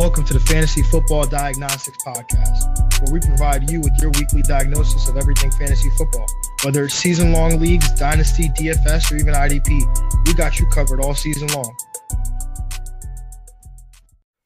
Welcome to the Fantasy Football Diagnostics Podcast, where we provide you with your weekly diagnosis of everything fantasy football. Whether it's season long leagues, dynasty, DFS, or even IDP, we got you covered all season long.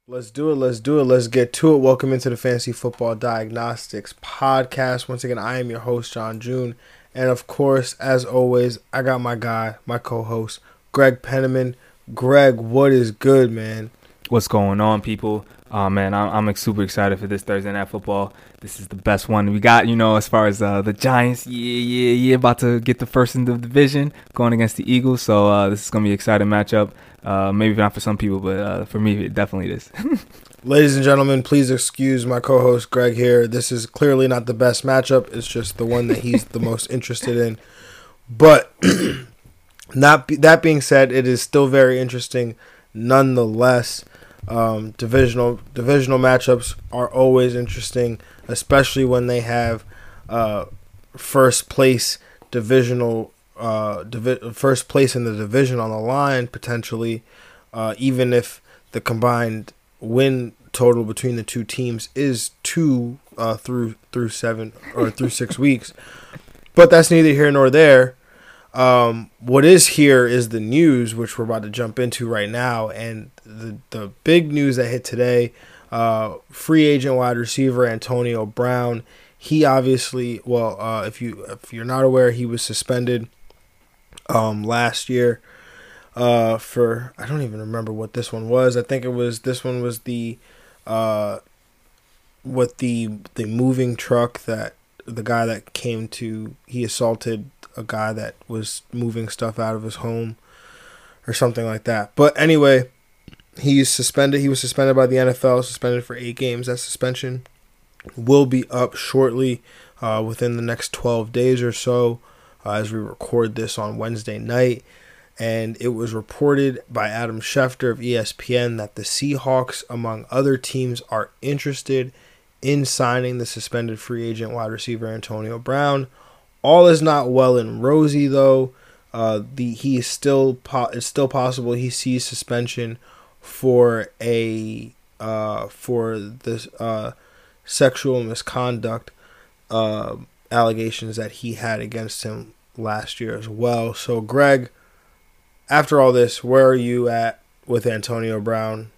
Let's do it. Let's do it. Let's get to it. Welcome into the Fantasy Football Diagnostics Podcast. Once again, I am your host, John June. And of course, as always, I got my guy, my co host, Greg Penniman. Greg, what is good, man? What's going on, people? Oh man, I'm, I'm super excited for this Thursday night football. This is the best one we got, you know, as far as uh, the Giants. Yeah, yeah, yeah, about to get the first in the division, going against the Eagles. So uh, this is gonna be an exciting matchup. Uh, maybe not for some people, but uh, for me, it definitely is. Ladies and gentlemen, please excuse my co host Greg here. This is clearly not the best matchup. It's just the one that he's the most interested in. But not be, that being said, it is still very interesting nonetheless. Um, divisional divisional matchups are always interesting, especially when they have uh, first place divisional uh, divi- first place in the division on the line potentially, uh, even if the combined win total between the two teams is two uh, through through seven or through six weeks. But that's neither here nor there. Um, what is here is the news, which we're about to jump into right now, and the the big news that hit today. Uh, free agent wide receiver Antonio Brown. He obviously, well, uh, if you if you're not aware, he was suspended um, last year uh, for I don't even remember what this one was. I think it was this one was the uh, with the the moving truck that the guy that came to he assaulted a guy that was moving stuff out of his home or something like that. But anyway, he's suspended. He was suspended by the NFL, suspended for eight games. That suspension will be up shortly, uh, within the next 12 days or so, uh, as we record this on Wednesday night. And it was reported by Adam Schefter of ESPN that the Seahawks, among other teams, are interested in signing the suspended free agent wide receiver Antonio Brown. All is not well and rosy though. Uh, the he is still po- it's still possible he sees suspension for a uh, for this uh, sexual misconduct uh, allegations that he had against him last year as well. So Greg, after all this, where are you at with Antonio Brown?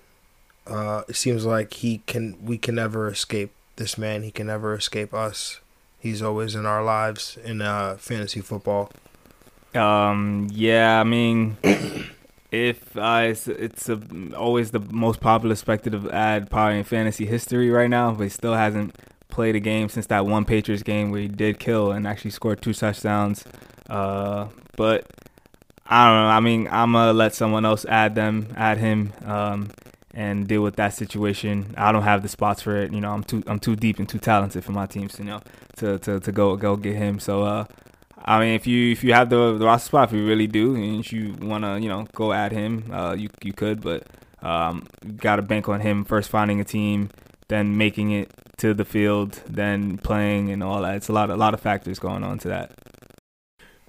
Uh, it seems like he can we can never escape this man. He can never escape us. He's always in our lives in uh, fantasy football. um, yeah, I mean, if uh, it's, it's a, always the most popular speculative add probably in fantasy history right now, but he still hasn't played a game since that one Patriots game where he did kill and actually scored two touchdowns. Uh, but I don't know. I mean, I'm gonna let someone else add them, add him, um, and deal with that situation. I don't have the spots for it. You know, I'm too I'm too deep and too talented for my teams. You know, to to, to go go get him. So, uh, I mean, if you if you have the, the roster spot, if you really do, and you wanna you know go at him, uh, you you could, but um, you gotta bank on him first finding a team, then making it to the field, then playing and all that. It's a lot a lot of factors going on to that.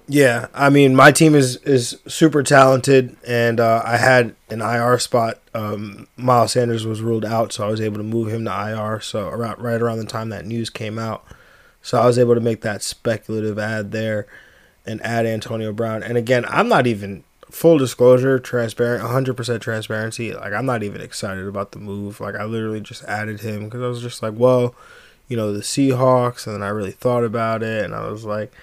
Yeah, I mean, my team is is super talented, and uh, I had an IR spot. Um, Miles Sanders was ruled out, so I was able to move him to IR. So around right around the time that news came out, so I was able to make that speculative add there, and add Antonio Brown. And again, I'm not even full disclosure, transparent, 100% transparency. Like I'm not even excited about the move. Like I literally just added him because I was just like, well, you know, the Seahawks, and then I really thought about it, and I was like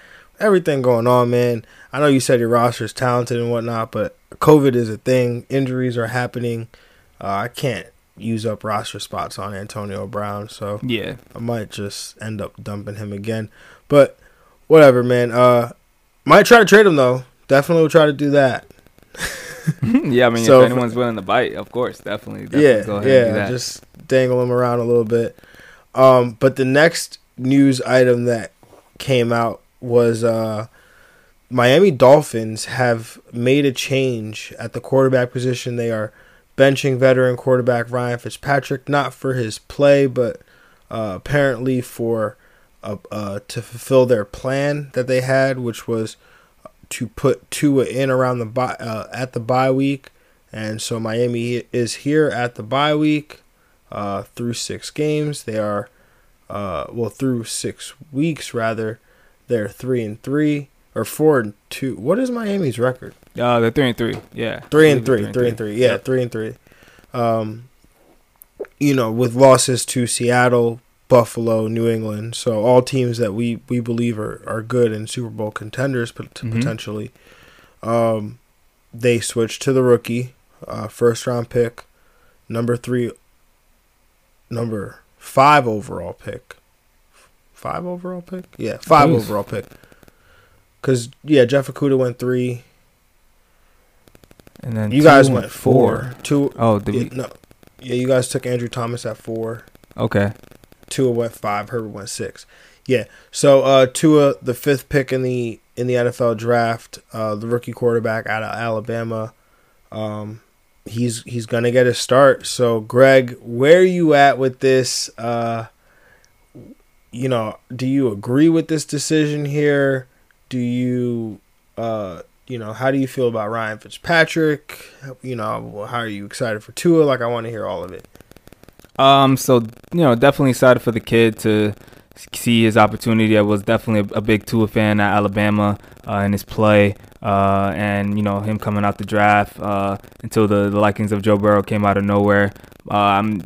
everything going on, man. I know you said your roster is talented and whatnot, but COVID is a thing. Injuries are happening. Uh, I can't use up roster spots on Antonio Brown, so Yeah, I might just end up dumping him again. But whatever, man. Uh, might try to trade him though. Definitely will try to do that. yeah, I mean, So if if- anyone's willing to bite, of course, definitely, definitely yeah, go ahead and do yeah, that. just dangle him around a little bit. Um, but the next news item that came out was uh, Miami Dolphins have made a change at the quarterback position. They are benching veteran quarterback Ryan Fitzpatrick, not for his play, but uh, apparently for uh, uh, to fulfill their plan that they had, which was to put Tua in around the bye, uh, at the bye week, and so Miami is here at the bye week uh, through six games. They are uh, well through six weeks rather. They're three and three or four and two. What is Miami's record? uh, they're three and three. Yeah, Three and believe three, three and three. Yeah, Yep. three and three. Um, you know, with losses to Seattle, Buffalo, New England, so all teams that we we believe are are good and Super Bowl contenders, Mhm. potentially. Um, they switched to the rookie, uh, first round pick, number three, number five overall pick, five overall pick. Yeah, five Jeez. overall pick. Cause yeah, Jeff Okudah went three. And then You two guys went four. Two. Oh, did yeah, we? no. Yeah, you guys took Andrew Thomas at four. Okay. Tua went five. Herbert went six. Yeah. So uh, Tua, the fifth pick in the in the NFL draft, uh, the rookie quarterback out of Alabama. Um, he's he's gonna get a start. So Greg, where are you at with this? Uh, you know, do you agree with this decision here? Do you uh you know, how do you feel about Ryan Fitzpatrick? You know, how are you excited for Tua? Like, I want to hear all of it. Um, so you know, definitely excited for the kid to see his opportunity. I was definitely a, big Tua fan at Alabama uh, in his play, uh, and you know him coming out the draft uh, until the, the likings of Joe Burrow came out of nowhere. Uh, I'm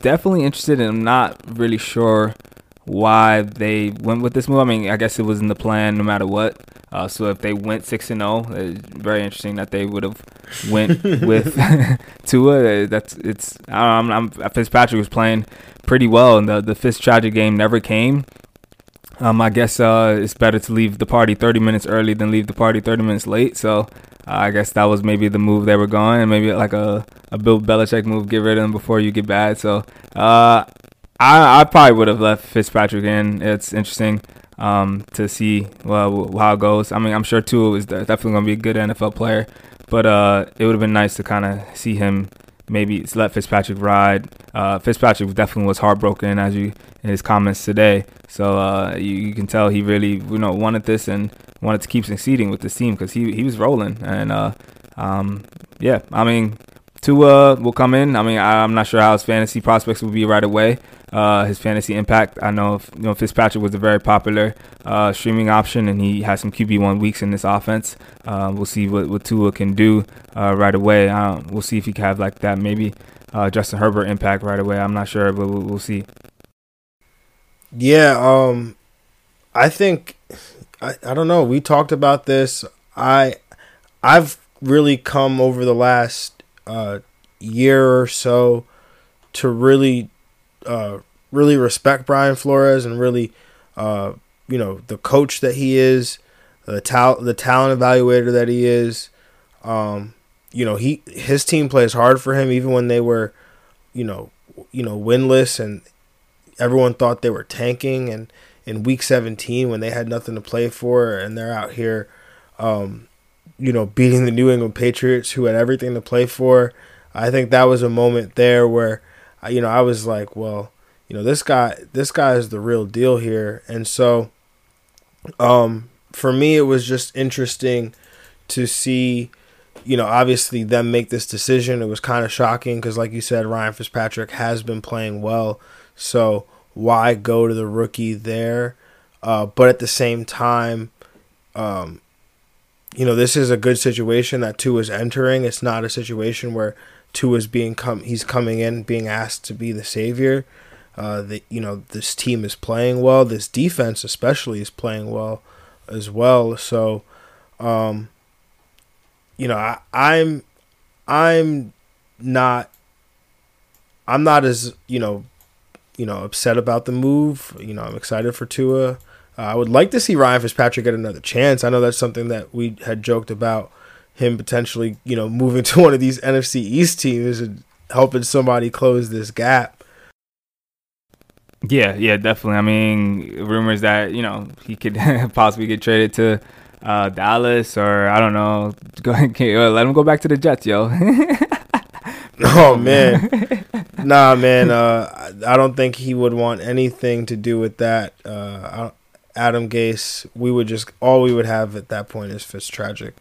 definitely interested, and I'm not really sure why they went with this move. I mean, I guess it was in the plan no matter what. Uh, so if they went six and zero, it's very interesting that they would have went with Tua. Uh, That's it's. I don't know, I'm, I'm Fitzpatrick was playing pretty well, and the the Fitzpatrick game never came. Um, I guess uh, it's better to leave the party 30 minutes early than leave the party 30 minutes late. So uh, I guess that was maybe the move they were going, and maybe like a a Bill Belichick move, get rid of him before you get bad. So uh, I I probably would have left Fitzpatrick in. It's interesting um, to see well how it goes. I mean, I'm sure Tua is definitely going to be a good NFL player, but uh, it would have been nice to kind of see him maybe let Fitzpatrick ride. Uh, Fitzpatrick definitely was heartbroken as you in his comments today. So uh, you, you can tell he really you know wanted this and wanted to keep succeeding with this team because he he was rolling and uh, um, yeah, I mean. Tua will come in. I mean, I'm not sure how his fantasy prospects will be right away. Uh, his fantasy impact. I know, you know, Fitzpatrick was a very popular uh, streaming option, and he has some QB one weeks in this offense. Uh, we'll see what, what Tua can do uh, right away. Uh, we'll see if he can have like that maybe uh, Justin Herbert impact right away. I'm not sure, but we'll, we'll see. Yeah, um I think I, I don't know. We talked about this. I I've really come over the last uh year or so to really uh really respect Brian Flores and really uh you know the coach that he is, the tal- the talent evaluator that he is. Um you know, he his team plays hard for him even when they were you know, you know winless and everyone thought they were tanking and in week 17 when they had nothing to play for and they're out here um, you know beating the New England Patriots who had everything to play for I think that was a moment there where you know I was like well you know this guy this guy is the real deal here. And so um for me it was just interesting to see you know obviously them make this decision. It was kind of shocking cuz like you said Ryan Fitzpatrick has been playing well. So why go to the rookie there? Uh, but at the same time, um, you know, this is a good situation that Tua is entering. It's not a situation where Tua is being come he's coming in being asked to be the savior. Uh, that you know this team is playing well. This defense especially is playing well as well. So, um, you know, I, I'm I'm not I'm not as you know you know, upset about the move. You know, I'm excited for Tua. Uh, I would like to see Ryan Fitzpatrick get another chance. I know that's something that we had joked about him potentially, you know, moving to one of these NFC East teams and helping somebody close this gap. Yeah, yeah, definitely. I mean, rumors that you know he could possibly get traded to uh, Dallas or I don't know. Go ahead, let him go back to the Jets, yo. oh man, nah, man. Uh, I don't think he would want anything to do with that. Uh, Adam Gase, we would just all we would have at that point is Fitz tragic.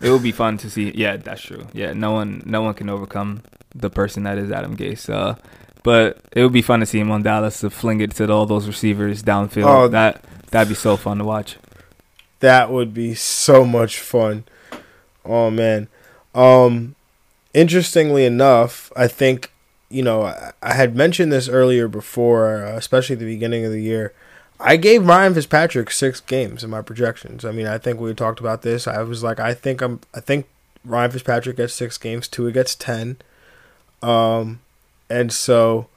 It would be fun to see. Yeah, that's true. Yeah, no one, no one can overcome the person that is Adam Gase. Uh, but it would be fun to see him on Dallas to fling it to all those receivers downfield. Oh, that that'd be so fun to watch. That would be so much fun. Oh man. Um interestingly enough, I think you know, I, I had mentioned this earlier before, uh, especially at the beginning of the year. I gave Ryan Fitzpatrick six games in my projections. I mean, I think we talked about this. I was like, I think I'm, I think Ryan Fitzpatrick gets six games. Tua gets ten. Um, and so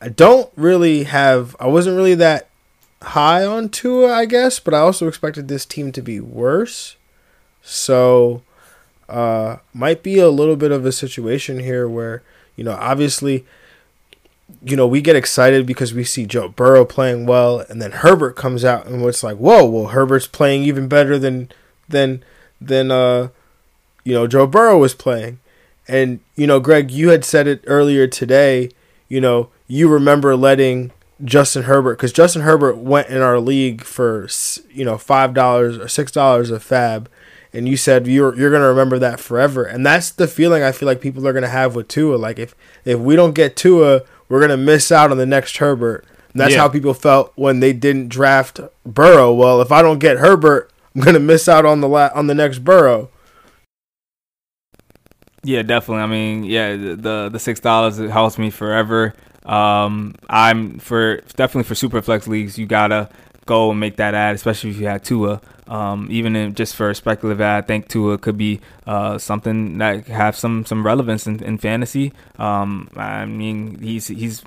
I don't really have I wasn't really that high on Tua, I guess, but I also expected this team to be worse. So uh might be a little bit of a situation here where, you know, obviously you know, we get excited because we see Joe Burrow playing well, and then Herbert comes out, and it's like, whoa, well, Herbert's playing even better than than than uh, you know, Joe Burrow was playing. And you know, Greg, you had said it earlier today. You know, you remember letting Justin Herbert because Justin Herbert went in our league for you know five dollars or six dollars a FAAB, and you said you're you're gonna remember that forever. And that's the feeling I feel like people are gonna have with Tua. Like if if we don't get Tua, we're gonna miss out on the next Herbert. And that's yeah. how people felt when they didn't draft Burrow. Well, if I don't get Herbert, I'm gonna miss out on the la- on the next Burrow. Yeah, definitely. I mean, yeah, the the six dollars it helps me forever. Um, I'm for definitely for super flex leagues. You gotta go and make that add, especially if you had Tua. Um, even if just for a speculative add, I think Tua could be uh, something that have some some relevance in, in fantasy. Um, I mean, he's he's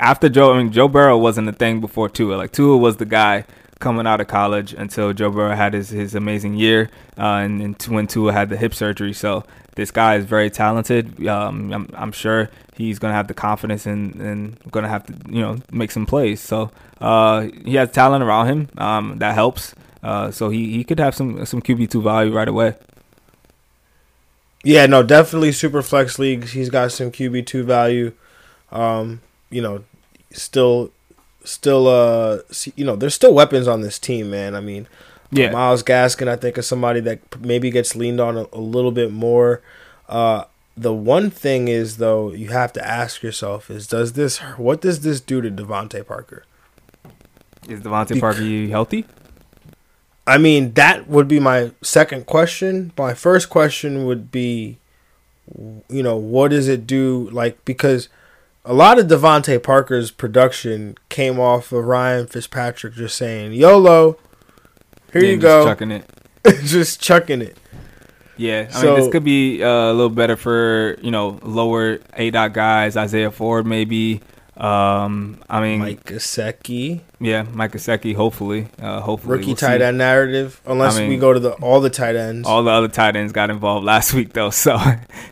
after Joe. I mean, Joe Burrow wasn't a thing before Tua. Like Tua was the guy coming out of college until Joe Burrow had his, his amazing year, uh, and, and when Tua had the hip surgery. So this guy is very talented. Um, I'm, I'm, sure he's going to have the confidence and, and going to have to, you know, make some plays. So uh, he has talent around him. Um, that helps. Uh, so he, he could have some some QB two value right away. Yeah, no, definitely super flex leagues. He's got some QB two value. Um, you know, still, still, uh, you know, there's still weapons on this team, man. I mean, yeah. Myles Gaskin, I think, is somebody that maybe gets leaned on a, a little bit more. Uh, the one thing is, though, you have to ask yourself: is does this what does this do to DeVante Parker? Is DeVante Parker healthy? I mean, that would be my second question. My first question would be, you know, what does it do? Like because a lot of DeVante Parker's production came off of Ryan Fitzpatrick just saying YOLO here yeah, you go. Just chucking it. just chucking it. Yeah, I so, mean this could be uh, a little better for you know lower aDOT guys. Isaiah Ford maybe. Um, I mean Mike Gesicki. Yeah, Mike Gesicki. Hopefully, uh, hopefully rookie we'll tight end narrative. Unless I mean, we go to the all the tight ends. All the other tight ends got involved last week though, so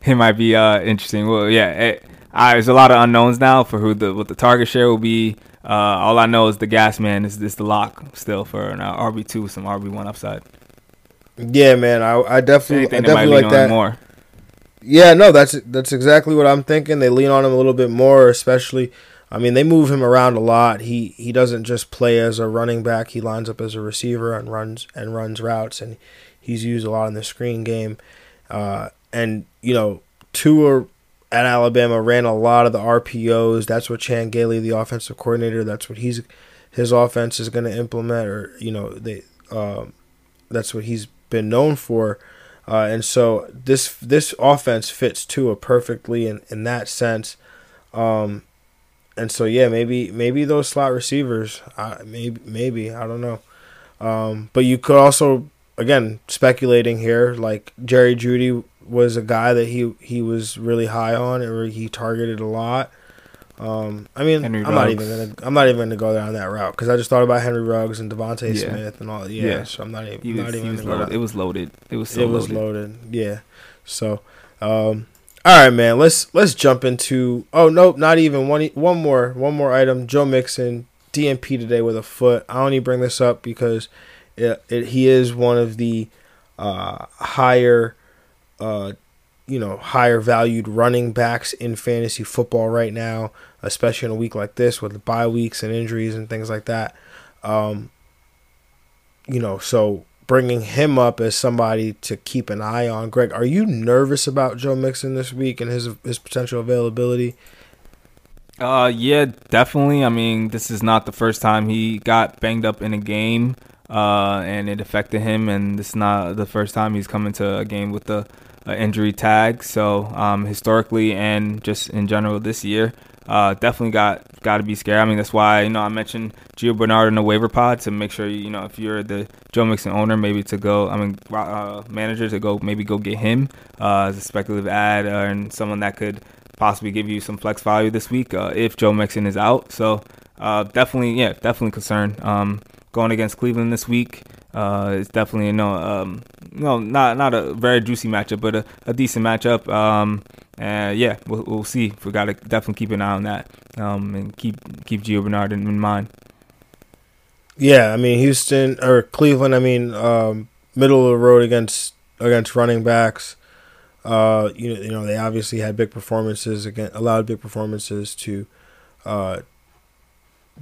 it might be uh, interesting. Well, yeah, it, uh, there's a lot of unknowns now for who the what the target share will be. Uh, all I know is the gas man is this the lock still for an RB two, with some RB one upside. Yeah, man, I, I definitely, I definitely like that. More. Yeah, no, that's that's exactly what I'm thinking. They lean on him a little bit more, especially. I mean, they move him around a lot. He he doesn't just play as a running back. He lines up as a receiver and runs and runs routes, and he's used a lot in the screen game. Uh, and you know, Tua at Alabama ran a lot of the RPOs. That's what Chan Gailey, the offensive coordinator, that's what he's his offense is going to implement, or you know, they um, that's what he's been known for. Uh, and so this this offense fits Tua perfectly in, in that sense. Um, and so yeah, maybe maybe those slot receivers, uh, maybe maybe I don't know. Um, but you could also again speculating here, like Jerry Jeudy was a guy that he he was really high on or he targeted a lot. Um, I mean, Henry I'm not even gonna I'm not even gonna go down that route because I just thought about Henry Ruggs and DeVonta Yeah. Smith and all. Yeah, Yeah. so I'm not even He not was, he even was loaded. It was loaded. It was so it was loaded. loaded. Yeah. So, um, all right, man. Let's let's jump into. Oh nope, not even one. One more. One more item. Joe Mixon DNP today with a foot. I only bring this up because it, it, he is one of the uh, higher, uh, you know, higher valued running backs in fantasy football right now, especially in a week like this with the bye weeks and injuries and things like that. Um, you know, so bringing him up as somebody to keep an eye on. Greg, are you nervous about Joe Mixon this week and his his potential availability? Uh, yeah, definitely. I mean, this is not the first time he got banged up in a game, uh, and it affected him, and it's not the first time he's come into a game with uh, injury tag. So, um, historically and just in general this year, uh, definitely got got to be scared. I mean, that's why you know I mentioned Gio Bernard in the waiver pod to make sure you know if you're the Joe Mixon owner, maybe to go. I mean, uh, manager to go maybe go get him uh, as a speculative add uh, and someone that could possibly give you some flex value this week uh, if Joe Mixon is out. So uh, definitely, yeah, definitely concerned. Um, going against Cleveland this week, uh, it's definitely you know, um, no, not not a very juicy matchup, but a, a decent matchup. Um, and yeah, we'll, we'll see. We got to definitely keep an eye on that um, and keep keep Gio Bernard in, in mind. Yeah, I mean Houston or Cleveland. I mean, um, middle of the road against against running backs. Uh, you know, you know they obviously had big performances again, allowed big performances to uh,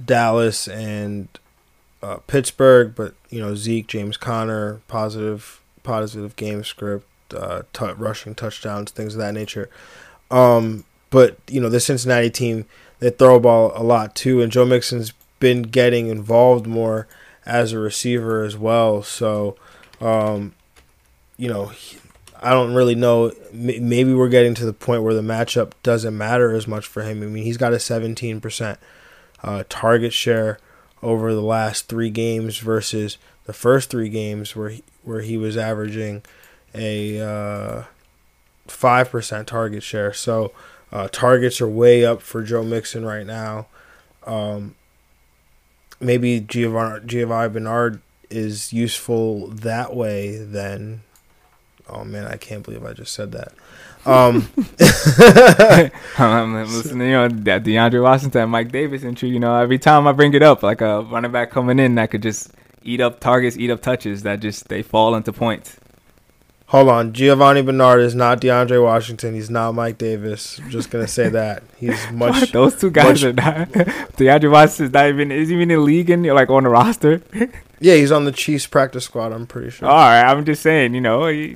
Dallas and uh, Pittsburgh, but you know Zeke, James Conner, positive positive game script, uh, t- rushing touchdowns, things of that nature. Um, but you know the Cincinnati team, they throw a ball a lot too, and Joe Mixon's been getting involved more as a receiver as well. So, um, you know, he- I don't really know. Maybe we're getting to the point where the matchup doesn't matter as much for him. I mean, he's got a 17% uh, target share over the last three games versus the first three games where he, where he was averaging a uh, five percent target share. So uh, targets are way up for Joe Mixon right now. Um, maybe Giovanni, Giovanni Bernard is useful that way. Then, oh man, I can't believe I just said that. Um, I'm listening, you know, that DeAndre Washington, Mike Davis entry. You know, every time I bring it up, like a running back coming in that could just eat up targets, eat up touches, that just they fall into points. Hold on, Giovanni Bernard is not DeAndre Washington. He's not Mike Davis. I'm just gonna say that he's much. Those two guys much- are not. DeAndre Washington's not even is even in the league and like on the roster. Yeah, he's on the Chiefs practice squad. I'm pretty sure. All right, I'm just saying, you know, he-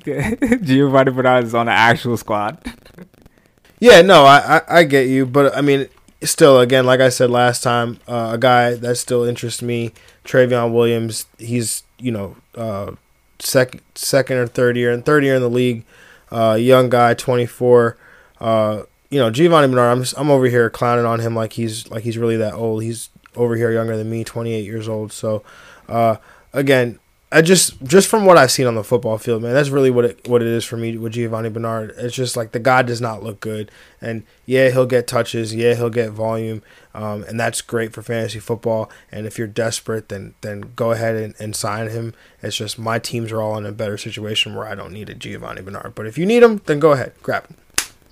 Giovanni Bernard is on the actual squad. Yeah, no, I, I, I get you, but I mean, still, again, like I said last time, uh, a guy that still interests me, Trayveon Williams. He's you know uh, second second or third year and third year in the league, uh, young guy, 24. Uh, you know, Giovanni Bernard. I'm I'm over here clowning on him like he's like he's really that old. He's over here younger than me, 28 years old. So, uh, again, I just just from what I've seen on the football field, man, that's really what it what it is for me with Giovanni Bernard. It's just like the guy does not look good, and yeah, he'll get touches, yeah, he'll get volume, um, and that's great for fantasy football. And if you're desperate, then then go ahead and, and sign him. It's just my teams are all in a better situation where I don't need a Giovanni Bernard. But if you need him, then go ahead, grab him.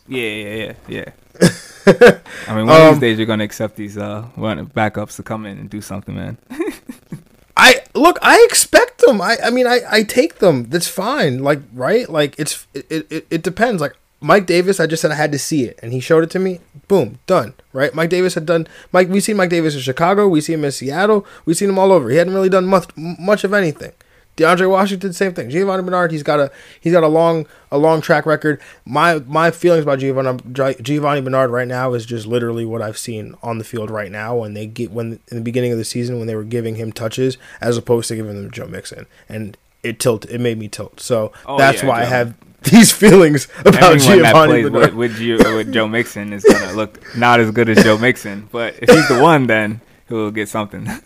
Yeah, yeah, yeah, yeah. I mean, one of Um, these days you're gonna accept these uh backups to come in and do something, man. I look. I expect them. I. I mean, I. I take them. That's fine. Like right. Like it's. It. It, it depends. Like Mike Davis. I just said I had to see it, and he showed it to me. Boom. Done. Right. Mike Davis had done. Mike. We seen Mike Davis in Chicago. We see him in Seattle. We seen him all over. He hadn't really done much. Much of anything. DeAndre Washington, same thing. Giovanni Bernard, he's got a he's got a long a long track record. My my feelings about Giovanni Giovanni Bernard right now is just literally what I've seen on the field right now when they get when in the beginning of the season when they were giving him touches as opposed to giving them Joe Mixon, and it tilted it made me tilt. So Oh, that's yeah, why I have these feelings about Everyone that Giovanni plays Bernard. with, with, Gio, with Joe Mixon is gonna look not as good as Joe Mixon, but if he's the one, then he'll get something.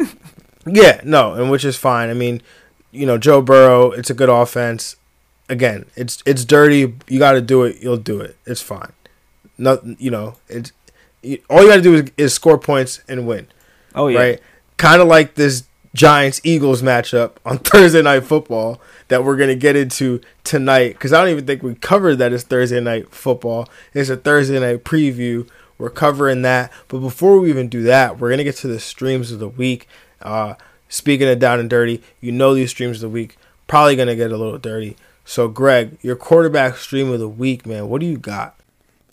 Yeah, no, and which is fine. I mean, you know, Joe Burrow, it's a good offense. Again, it's it's dirty. You got to do it. You'll do it. It's fine. No, you know, it's all you got to do is, is score points and win. Oh yeah. Right? Kind of like this Giants Eagles matchup on Thursday night football that we're gonna get into tonight because I don't even think we covered that as Thursday night football. It's a Thursday night preview. We're covering that, but before we even do that, we're gonna get to the streams of the week. Uh, speaking of down and dirty, you know these streams of the week probably gonna get a little dirty. So, Greg, your quarterback stream of the week, man, what do you got?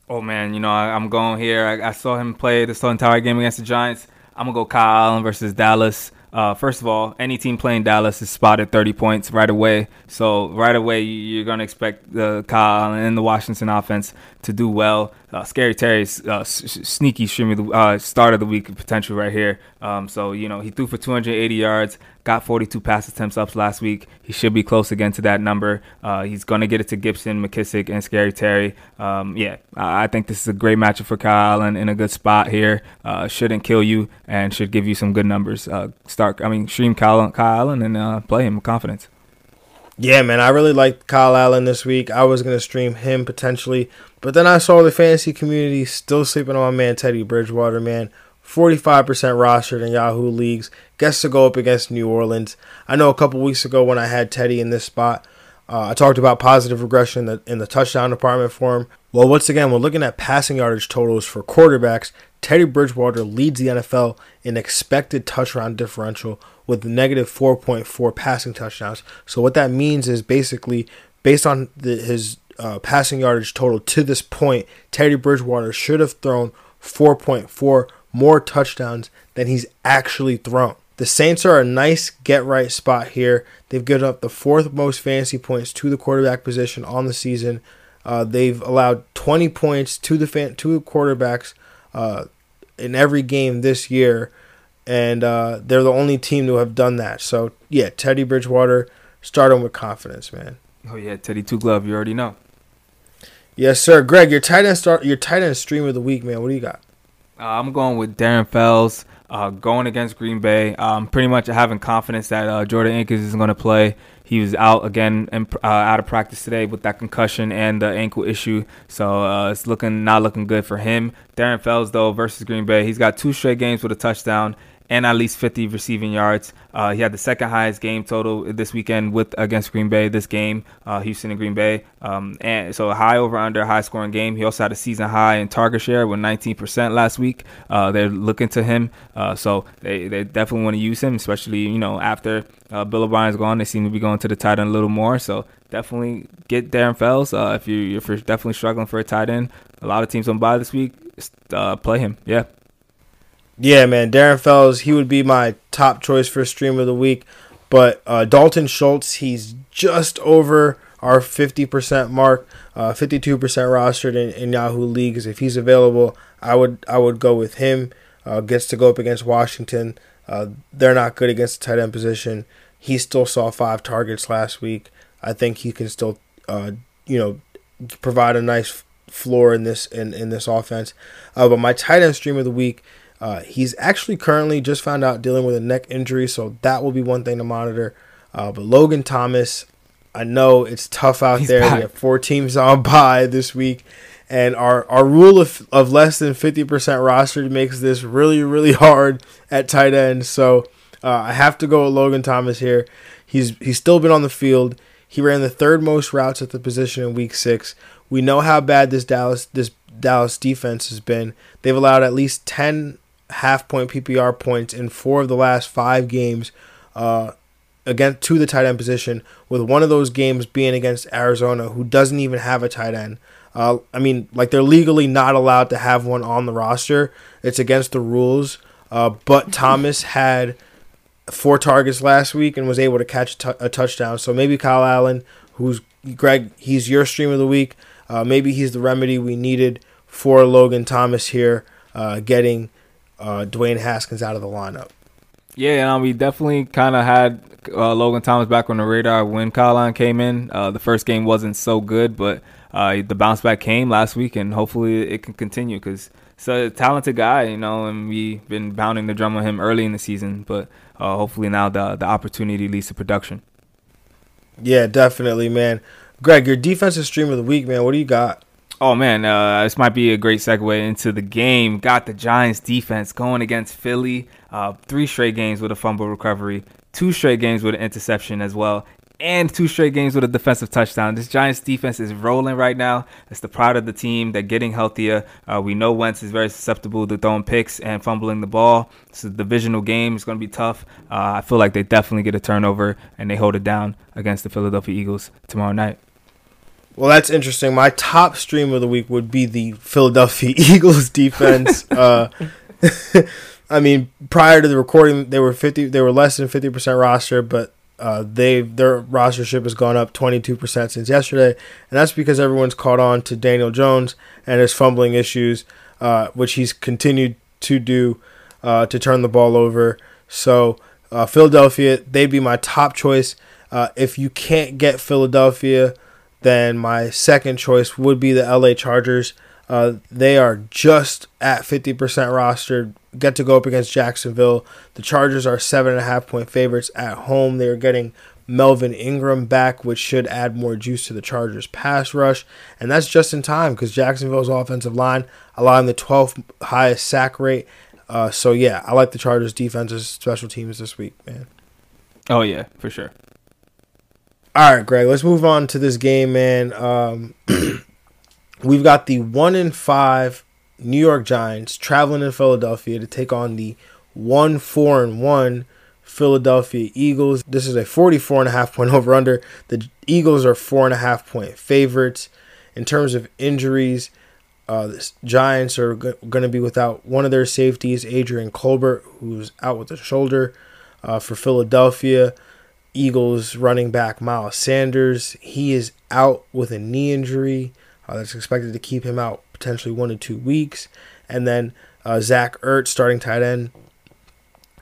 Oh man, you know I, am going here. I, I, saw him play this entire game against the Giants. I'm gonna go Kyle Allen versus Dallas. Uh, first of all, any team playing Dallas is spotted 30 points right away. So right away, you're going to expect the Kyle Allen and the Washington offense to do well. Uh, Scary Terry's uh, sneaky stream the uh, start of the week potential right here. Um, so you know he threw for 280 yards, got 42 pass attempts up last week. He should be close again to that number. Uh, he's going to get it to Gibson, McKissic, and Scary Terry. Um, yeah, I think this is a great matchup for Kyle and in a good spot here. Uh, shouldn't kill you and should give you some good numbers. Uh, start, I mean, stream Kyle, Kyle Allen and play him with confidence. Yeah, man, I really liked Kyle Allen this week. I was gonna stream him potentially, but then I saw the fantasy community still sleeping on my man Teddy Bridgewater, man. 45% rostered in Yahoo leagues, gets to go up against New Orleans. I know a couple weeks ago when I had Teddy in this spot, uh, I talked about positive regression in the, in the touchdown department for him. Well, once again, we're looking at passing yardage totals for quarterbacks. Teddy Bridgewater leads the NFL in expected touchdown differential with negative 4.4 passing touchdowns. So what that means is basically based on the, his uh, passing yardage total to this point, Teddy Bridgewater should have thrown 4.4 more touchdowns than he's actually thrown. The Saints are a nice get right spot here. They've given up the fourth most fantasy points to the quarterback position on the season. Uh, they've allowed 20 points to the fan, to the quarterbacks uh, in every game this year, and uh, they're the only team to have done that. So yeah, Teddy Bridgewater, start him with confidence, man. Oh yeah, Teddy Two Glove, you already know. Yes, sir. Greg, your tight end start, your tight end stream of the week, man. What do you got? Uh, I'm going with Darren Fells. Uh, going against Green Bay, um, pretty much having confidence that uh, Jordan Akins is going to play. He was out again and uh, out of practice today with that concussion and the ankle issue, so uh, it's looking not looking good for him. Darren Fells though versus Green Bay, he's got two straight games with a touchdown and at least 50 receiving yards. Uh, he had the second highest game total this weekend with against Green Bay. This game, uh, Houston and Green Bay, um, and so a high over under high scoring game. He also had a season high in target share with 19% last week. Uh, they're looking to him, uh, so they, they definitely want to use him, especially you know after uh, Bill O'Brien's gone. They seem to be going to the tight end a little more. So definitely get Darren Fells uh, if you if you're definitely struggling for a tight end. A lot of teams on bye this week. play him, yeah. Yeah, man, Darren Fells, he would be my top choice for stream of the week. But uh, Dalton Schultz, he's just over our 50% mark, uh, 52% rostered in, in, Yahoo leagues. If he's available, I would I would go with him. Uh, gets to go up against Washington. Uh, they're not good against the tight end position. He still saw five targets last week. I think he can still, uh, you know, provide a nice floor in this in, in this offense. Uh, but my tight end stream of the week uh, he's actually currently just found out dealing with a neck injury, so that will be one thing to monitor. Uh, but Logan Thomas, I know it's tough out he's there. Back. We have four teams on bye this week, and our, our rule of, of less than 50% rostered makes this really, really hard at tight end. So uh, I have to go with Logan Thomas here. He's, he's still been on the field. He ran the third most routes at the position in week six. We know how bad this Dallas this Dallas defense has been. They've allowed at least 10 half point PPR points in four of the last five games uh, against to the tight end position, with one of those games being against Arizona, who doesn't even have a tight end. Uh, I mean, like they're legally not allowed to have one on the roster. It's against the rules. Uh, but Thomas had four targets last week and was able to catch a, t- a touchdown. So maybe Kyle Allen, who's Greg, he's your stream of the week. Uh, maybe he's the remedy we needed for Logan Thomas here, uh, getting uh, Dwayne Haskins out of the lineup. Yeah, and we definitely kind of had uh, Logan Thomas back on the radar when Kyle came in. Uh, the first game wasn't so good, but uh, the bounce back came last week, and hopefully it can continue because he's a talented guy, you know, and we've been pounding the drum on him early in the season, but uh, hopefully now the the opportunity leads to production. Yeah, definitely, man. Greg, your defensive stream of the week, man. What do you got? Oh man, uh, this might be a great segue into the game. Got the Giants defense going against Philly. Uh, three straight games with a fumble recovery, two straight games with an interception as well, and two straight games with a defensive touchdown. This Giants defense is rolling right now. It's the pride of the team. They're getting healthier. Uh, we know Wentz is very susceptible to throwing picks and fumbling the ball. It's a divisional game. It's going to be tough. Uh, I feel like they definitely get a turnover and they hold it down against the Philadelphia Eagles tomorrow night. Well, that's interesting. My top stream of the week would be the Philadelphia Eagles defense. uh, I mean, prior to the recording, they were fifty. They were less than fifty percent roster, but uh, they their rostership has gone up twenty two percent since yesterday, and that's because everyone's caught on to Daniel Jones and his fumbling issues, uh, which he's continued to do uh, to turn the ball over. So uh, Philadelphia, they'd be my top choice. Uh, if you can't get Philadelphia then my second choice would be the LA Chargers. Uh, they are just at 50% rostered, get to go up against Jacksonville. The Chargers are seven and a half point favorites at home. They are getting Melvin Ingram back, which should add more juice to the Chargers pass rush. And that's just in time because Jacksonville's offensive line allowing the 12th highest sack rate. Uh, so, yeah, I like the Chargers' defenses, special teams this week, man. Oh, yeah, for sure. All right, Greg. Let's move on to this game, man. Um, we've got the one in five New York Giants traveling in Philadelphia to take on the one four and one Philadelphia Eagles. This is a 44 and a half point over under. The Eagles are four and a half point favorites. In terms of injuries, uh, the Giants are g- going to be without one of their safeties, Adrian Colbert, who's out with a shoulder uh, for Philadelphia. Eagles running back Miles Sanders. He is out with a knee injury uh, that's expected to keep him out potentially one to two weeks. And then uh, Zach Ertz, starting tight end,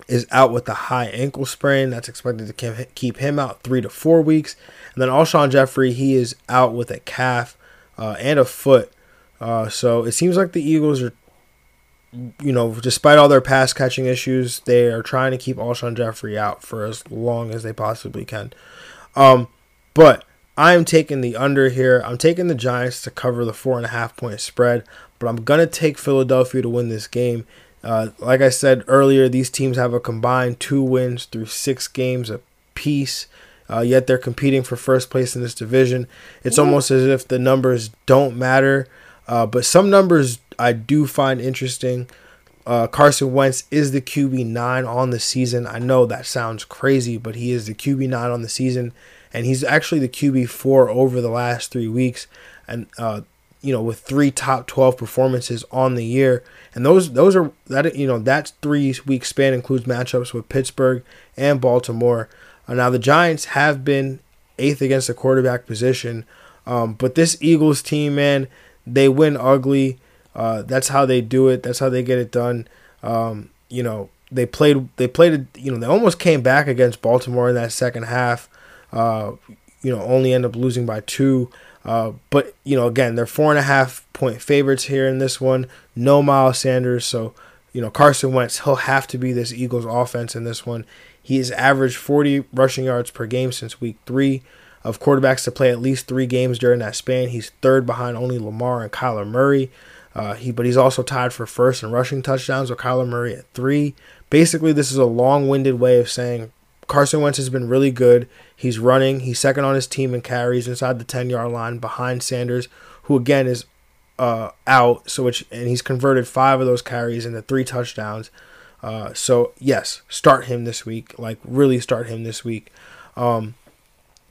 is out with a high ankle sprain. That's expected to keep him out three to four weeks. And then Alshon Jeffery, he is out with a calf uh, and a foot. Uh, so it seems like the Eagles are you know, despite all their pass catching issues, they are trying to keep Alshon Jeffery out for as long as they possibly can. Um, but I am taking the under here. I'm taking the Giants to cover the four and a half point spread, but I'm gonna take Philadelphia to win this game. Uh, like I said earlier, these teams have a combined two wins through six games apiece. Uh, yet they're competing for first place in this division. It's almost as if the numbers don't matter. Uh, but some numbers I do find interesting. Uh, Carson Wentz is the QB nine on the season. I know that sounds crazy, but he is the QB nine on the season, and he's actually the QB four over the last three weeks, and uh, you know with three top twelve performances on the year, and those those are that you know that three week span includes matchups with Pittsburgh and Baltimore. Uh, now the Giants have been eighth against the quarterback position, um, but this Eagles team, man, they win ugly. Uh, that's how they do it. That's how they get it done. Um, you know, they played. They played. You know, they almost came back against Baltimore in that second half. Uh, you know, only end up losing by two. Uh, but you know, again, they're four and a half point favorites here in this one. No Miles Sanders, so you know Carson Wentz. He'll have to be this Eagles offense in this one. He has averaged 40 rushing yards per game since week three. Of quarterbacks to play at least three games during that span, he's third behind only Lamar and Kyler Murray. Uh, he, but he's also tied for first in rushing touchdowns with Kyler Murray at three. Basically, this is a long-winded way of saying Carson Wentz has been really good. He's running. He's second on his team in carries inside the 10-yard line behind Sanders, who again is uh, out. So which and he's converted five of those carries into three touchdowns. Uh, so yes, start him this week. Like really start him this week. Um,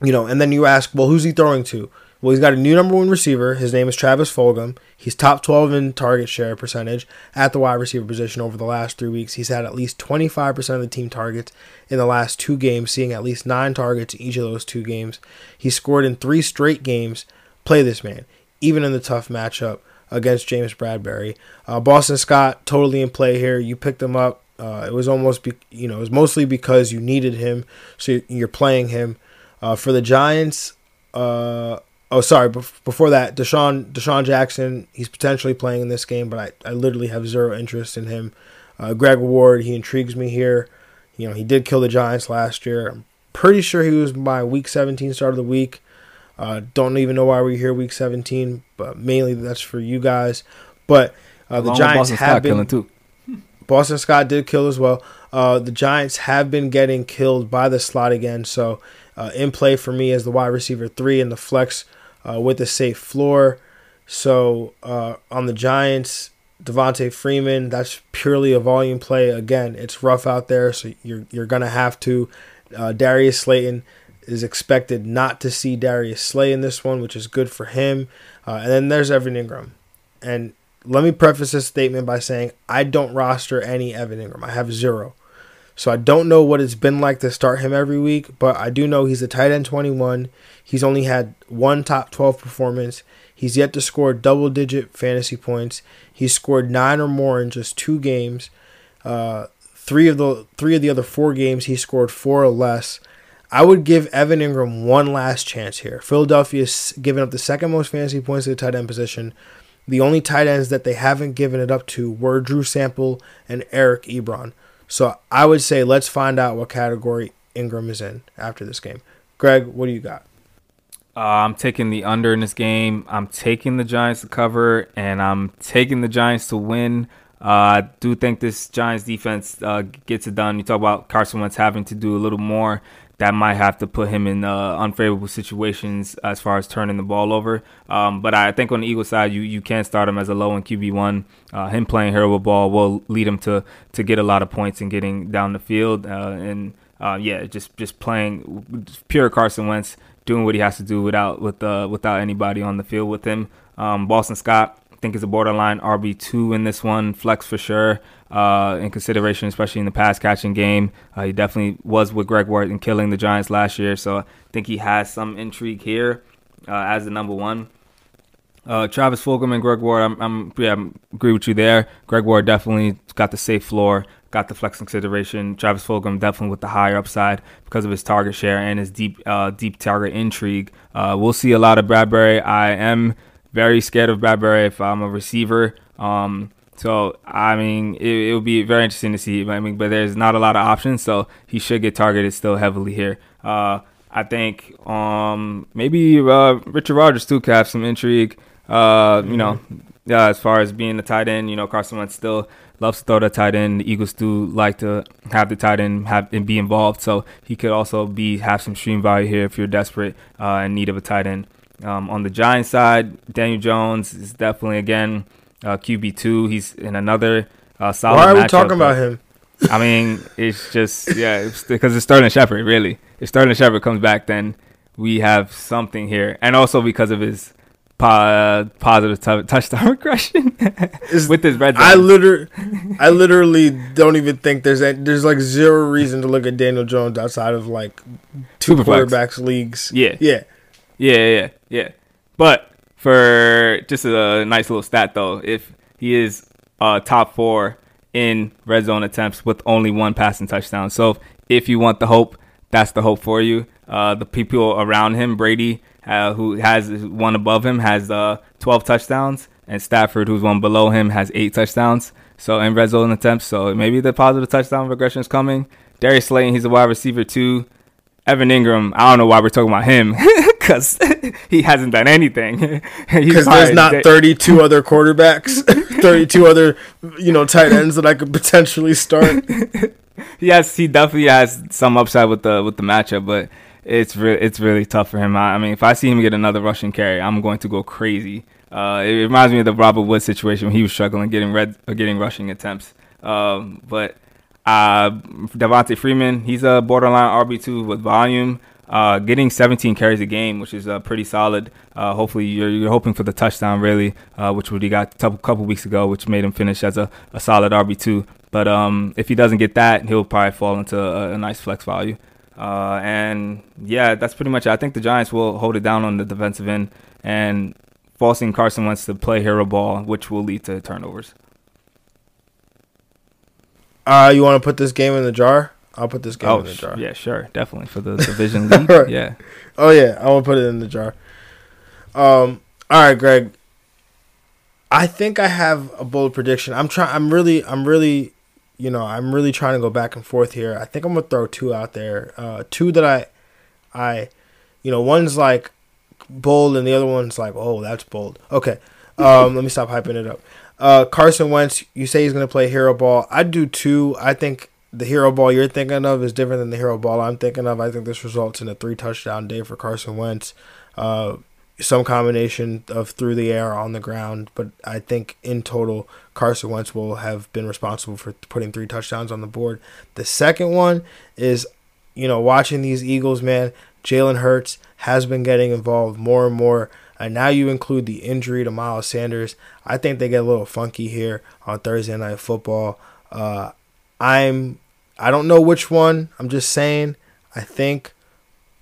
you know, and then you ask, well, who's he throwing to? Well, he's got a new number one receiver. His name is Travis Fulgham. He's top 12 in target share percentage at the wide receiver position over the last three weeks. He's had at least 25% of the team targets in the last two games, seeing at least nine targets in each of those two games. He scored in three straight games. Play this man, even in the tough matchup against James Bradberry. Uh, Boston Scott totally in play here. You picked him up. Uh, it was almost, be, you know, it was mostly because you needed him, so you're playing him. Uh, for the Giants, uh, Oh, sorry. Before that, DeSean DeSean Jackson. He's potentially playing in this game, but I, I literally have zero interest in him. Uh, Greg Ward. He intrigues me here. You know, he did kill the Giants last year. I'm pretty sure he was my Week 17 start of the week. Uh, don't even know why we're here week 17, but mainly that's for you guys. But uh, the Giants Boston have Scott been killing too. Boston Scott did kill as well. Uh, the Giants have been getting killed by the slot again. So uh, in play for me as the wide receiver three and the flex uh, with a safe floor. So uh, on the Giants, Devonta Freeman, that's purely a volume play. Again, it's rough out there, so you're you're gonna have to. Uh, Darius Slayton is expected not to see Darius Slay in this one, which is good for him. Uh, and then there's Evan Engram, and let me preface this statement by saying I don't roster any Evan Engram. I have zero. So I don't know what it's been like to start him every week, but I do know he's a tight end 21. He's only had one top 12 performance. He's yet to score double digit fantasy points. He's scored nine or more in just two games. Uh, three of the three of the other four games he scored four or less. I would give Evan Engram one last chance here. Philadelphia Philadelphia's given up the second most fantasy points at the tight end position. The only tight ends that they haven't given it up to were Drew Sample and Eric Ebron. So I would say let's find out what category Engram is in after this game. Greg, what do you got? Uh, I'm taking the under in this game. I'm taking the Giants to cover, and I'm taking the Giants to win. Uh, I do think this Giants defense uh, gets it done. You talk about Carson Wentz having to do a little more. That might have to put him in uh, unfavorable situations as far as turning the ball over. Um, but I think on the Eagles side, you, you can start him as a low in QB one. Uh, him playing hero ball will lead him to to get a lot of points and getting down the field. Uh, and uh, yeah, just just playing pure Carson Wentz doing what he has to do without with uh, without anybody on the field with him. Um, Boston Scott, think is a borderline RB two in this one, flex for sure. Uh, in consideration, especially in the pass catching game, uh, he definitely was with Greg Ward and killing the Giants last year. So I think he has some intrigue here uh, as the number one. Uh, Travis Fulgham and Greg Ward, I'm, I'm yeah, I agree with you there. Greg Ward definitely got the safe floor, got the flex consideration. Travis Fulgham definitely with the higher upside because of his target share and his deep, uh, deep target intrigue. Uh, we'll see a lot of Bradberry. I am very scared of Bradberry if I'm a receiver. Um, so I mean, it, will be very interesting to see. I mean, but there's not a lot of options, so he should get targeted still heavily here. Uh, I think um, maybe uh, Richard Rodgers too could have some intrigue. Uh, you know, yeah, as far as being the tight end, you know, Carson Wentz still loves to throw the tight end. The Eagles do like to have the tight end have and be involved, so he could also be have some stream value here if you're desperate uh, in need of a tight end. Um, on the Giants side, Daniel Jones is definitely again uh, QB two. He's in another uh, solid. Why are we matchup, talking about him? I mean, it's just yeah, it's because it's Sterling Shepard. Really, if Sterling Shepard comes back, then we have something here, and also because of his po- positive t- touchdown regression with his red zone. I literally, I literally don't even think there's a, there's like zero reason to look at Daniel Jones outside of like two Superflex. quarterbacks leagues. Yeah. yeah. Yeah, yeah, yeah. But for just a nice little stat though, if he is uh, top four in red zone attempts with only one passing touchdown, so if you want the hope, that's the hope for you. Uh, the people around him, Brady, uh, who has one above him, has uh, 12 touchdowns, and Stafford, who's one below him, has eight touchdowns. So in red zone attempts, so maybe the positive touchdown regression is coming. Darius Slayton, he's a wide receiver too. Evan Engram, I don't know why we're talking about him because he hasn't done anything. Because there's not they- 32 other quarterbacks, 32 other you know tight ends that I could potentially start. Yes, he definitely has some upside with the with the matchup, but it's re- it's really tough for him. I, I mean, if I see him get another rushing carry, I'm going to go crazy. Uh, it reminds me of the Robert Woods situation when he was struggling getting red uh, getting rushing attempts. Um, but uh, Devonta Freeman, he's a borderline RB two with volume. Uh, getting 17 carries a game, which is uh, pretty solid. Uh, hopefully, you're, you're hoping for the touchdown, really, uh, which he got a couple, weeks ago, which made him finish as a, a solid RB2. But um, if he doesn't get that, he'll probably fall into a, a nice flex value. Uh, and yeah, that's pretty much it. I think the Giants will hold it down on the defensive end and forcing Carson Wentz to play hero ball, which will lead to turnovers. Uh, you want to put this game in the jar? I'll put this game Oh, in the jar. yeah, sure, definitely for the division league. Right. Yeah. Oh yeah, I to put it in the jar. Um. All right, Greg. I think I have a bold prediction. I'm trying. I'm really. I'm really. You know. I'm really trying to go back and forth here. I think I'm gonna throw two out there. Uh, two that I, I, you know, one's like bold, and the other one's like, oh, that's bold. Okay, um, let me stop hyping it up. Uh, Carson Wentz, you say he's going to play hero ball. I do too. I think the hero ball you're thinking of is different than the hero ball I'm thinking of. I think this results in a three touchdown day for Carson Wentz. Uh, some combination of through the air on the ground, but I think in total Carson Wentz will have been responsible for putting three touchdowns on the board. The second one is, you know, watching these Eagles, man. Jalen Hurts has been getting involved more and more. And now you include the injury to Miles Sanders. I think they get a little funky here on Thursday Night Football. Uh, I'm, I don't know which one. I'm just saying. I think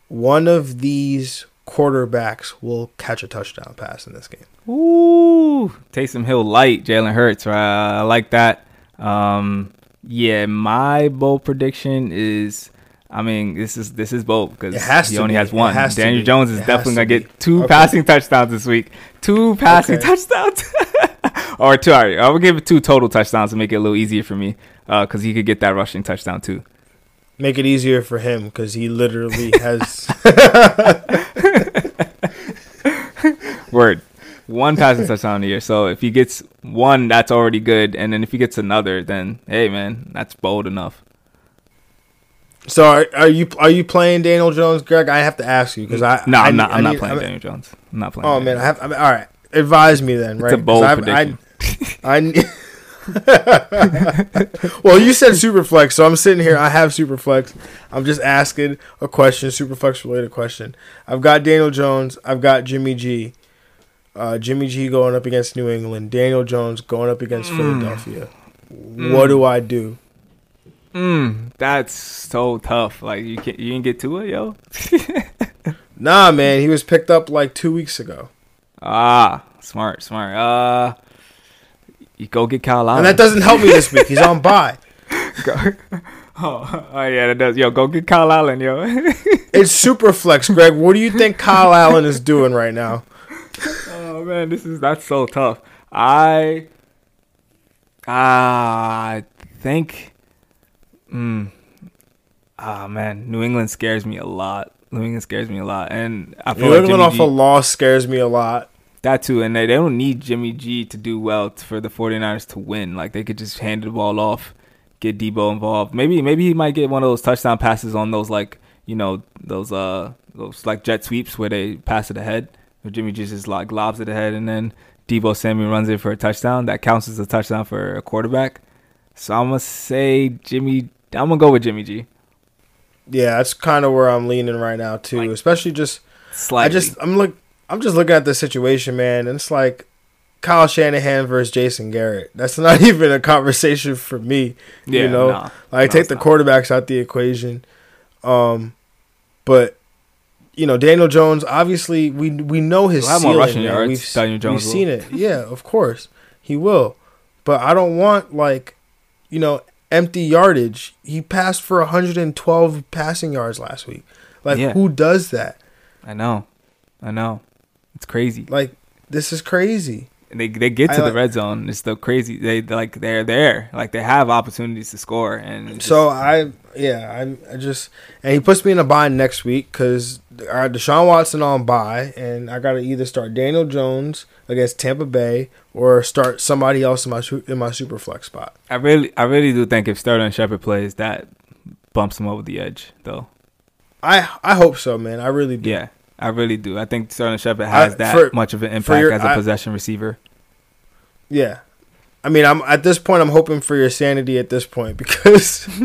one of these quarterbacks will catch a touchdown pass in this game. Ooh, Taysom Hill light, Jalen Hurts. Right? I like that. Um, yeah, my bold prediction is. I mean, this is this is bold because he only be. has one. Has Daniel Jones is it definitely gonna be. get two okay. passing touchdowns this week. Two passing Okay. touchdowns, or two. All right, I will give it two total touchdowns to make it a little easier for me, uh, because he could get that rushing touchdown too. Make it easier for him because he literally has. Word. One passing touchdown a year. So if he gets one, that's already good. And then if he gets another, then hey man, that's bold enough. so are, are you are you playing Daniel Jones, Greg? I have to ask you because I No, I, I'm not. I I'm not need- playing I- Daniel Jones. I'm not playing. Oh Daniel man, I have. I mean, all right, advise me then. Right? It's a 'Cause bold prediction. I, I, well, you said Superflex, so I'm sitting here. I have Superflex. I'm just asking a question, Superflex related question. I've got Daniel Jones. I've got Jimmy G. Uh, Jimmy G going up against New England. Daniel Jones going up against Mm. Philadelphia. What do I do? Mm, that's so tough. Like you can't, you didn't get to it, yo. Nah, man, he was picked up like two weeks ago, Ah, smart, smart. Uh, you go get Kyle Allen. and that doesn't help me this week. He's on bye. Go- oh, oh yeah, that does. Yo, go get Kyle Allen, yo. It's super flex, Greg. What do you think Kyle Allen is doing right now? oh man, this is that's so tough. I, I think, mm, ah man, New England scares me a lot. New England scares me a lot, and I feel New like England Jimmy off G- a loss scares me a lot. That too, and they, they don't need Jimmy G to do well for the 49ers to win. Like they could just hand the ball off, get Deebo involved. Maybe maybe he might get one of those touchdown passes on those like you know those uh those like jet sweeps where they pass it ahead. Where Jimmy G just like lobs it ahead, and then Deebo Samuel runs it for a touchdown. That counts as a touchdown for a quarterback. So I'm gonna say Jimmy. I'm gonna go with Jimmy G. Yeah, that's kind of where I'm leaning right now too. Like- Especially just Slightly. I just I'm look I'm just looking at the situation, man, and it's like Kyle Shanahan versus Jason Garrett. That's not even a conversation for me. Yeah, you know, nah. like No, take the not. quarterbacks out the equation. Um, but you know, Daniel Jones. Obviously, we we know his more ceiling. rushing yards, We've, Daniel Jones we've will. seen it. Yeah, of course he will. But I don't want like, you know, empty yardage. He passed for 112 passing yards last week. Like, Yeah. who does that? I know, I know, it's crazy. Like, this is crazy. And they they get to I the red zone. It's the crazy. They they're like they're there. Like they have opportunities to score. And So just- I, yeah, I'm I just, and he puts me in a bind next week because I Deshaun Watson on bye, and I got to either start Daniel Jones against Tampa Bay or start somebody else in my in my super flex spot. I really I really do think if Sterling Shepard plays, that bumps him over the edge. Though. I I hope so, man. I really do. Yeah, I really do. I think Sterling Shepard has I- that for- much of an impact your- as a I- possession receiver. Yeah. I mean, I'm at this point. I'm hoping for your sanity at this point because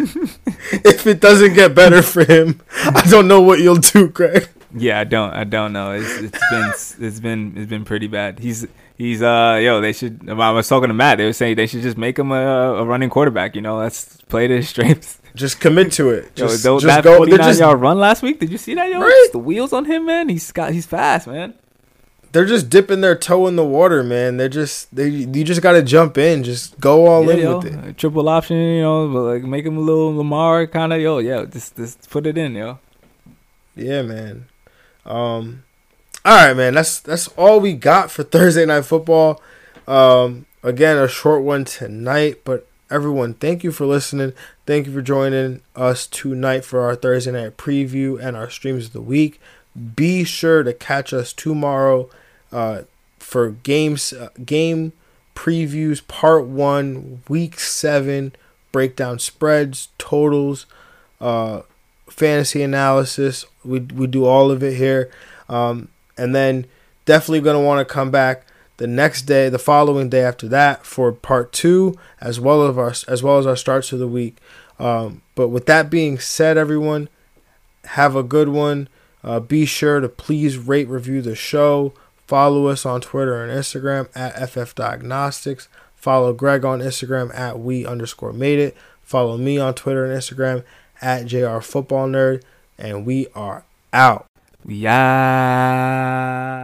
if it doesn't get better for him, I don't know what you'll do, Greg. Yeah, I don't. I don't know. It's it's been it's been it's been pretty bad. He's he's uh yo. They should. I was talking to Matt. They were saying they should just make him a, a running quarterback. You know, let's play to his strengths. Just commit to it. Yo, Just, though, just that go. They're 49 just yard run last week. Did you see that, yo? Right. The wheels on him, man. He's got he's fast, man. they're just dipping their toe in the water, man. They're just they. You just got to jump in. Just go all Yeah, in yo, with it. triple option, you know, but like make him a little Lamar kind of, yo, yo, just just put it in, yo. Yeah, man. Um, all right, man. That's that's all we got for Thursday night football. Um, again, a short one tonight, but everyone, thank you for listening. Thank you for joining us tonight for our Thursday night preview and our streams of the week. Be sure to catch us tomorrow uh, for games uh, game previews part one, week seven, breakdown spreads, totals, uh, fantasy analysis. We we do all of it here, um, and then definitely gonna want to come back the next day, the following day after that for part two, as well as our as well as our starts of the week. Um, but with that being said, everyone, have a good one. Uh, be sure to please rate, review the show. Follow us on Twitter and Instagram at FF Diagnostics. Follow Greg on Instagram at we underscore made it. Follow me on Twitter and Instagram at JR Football Nerd. And we are out. We out.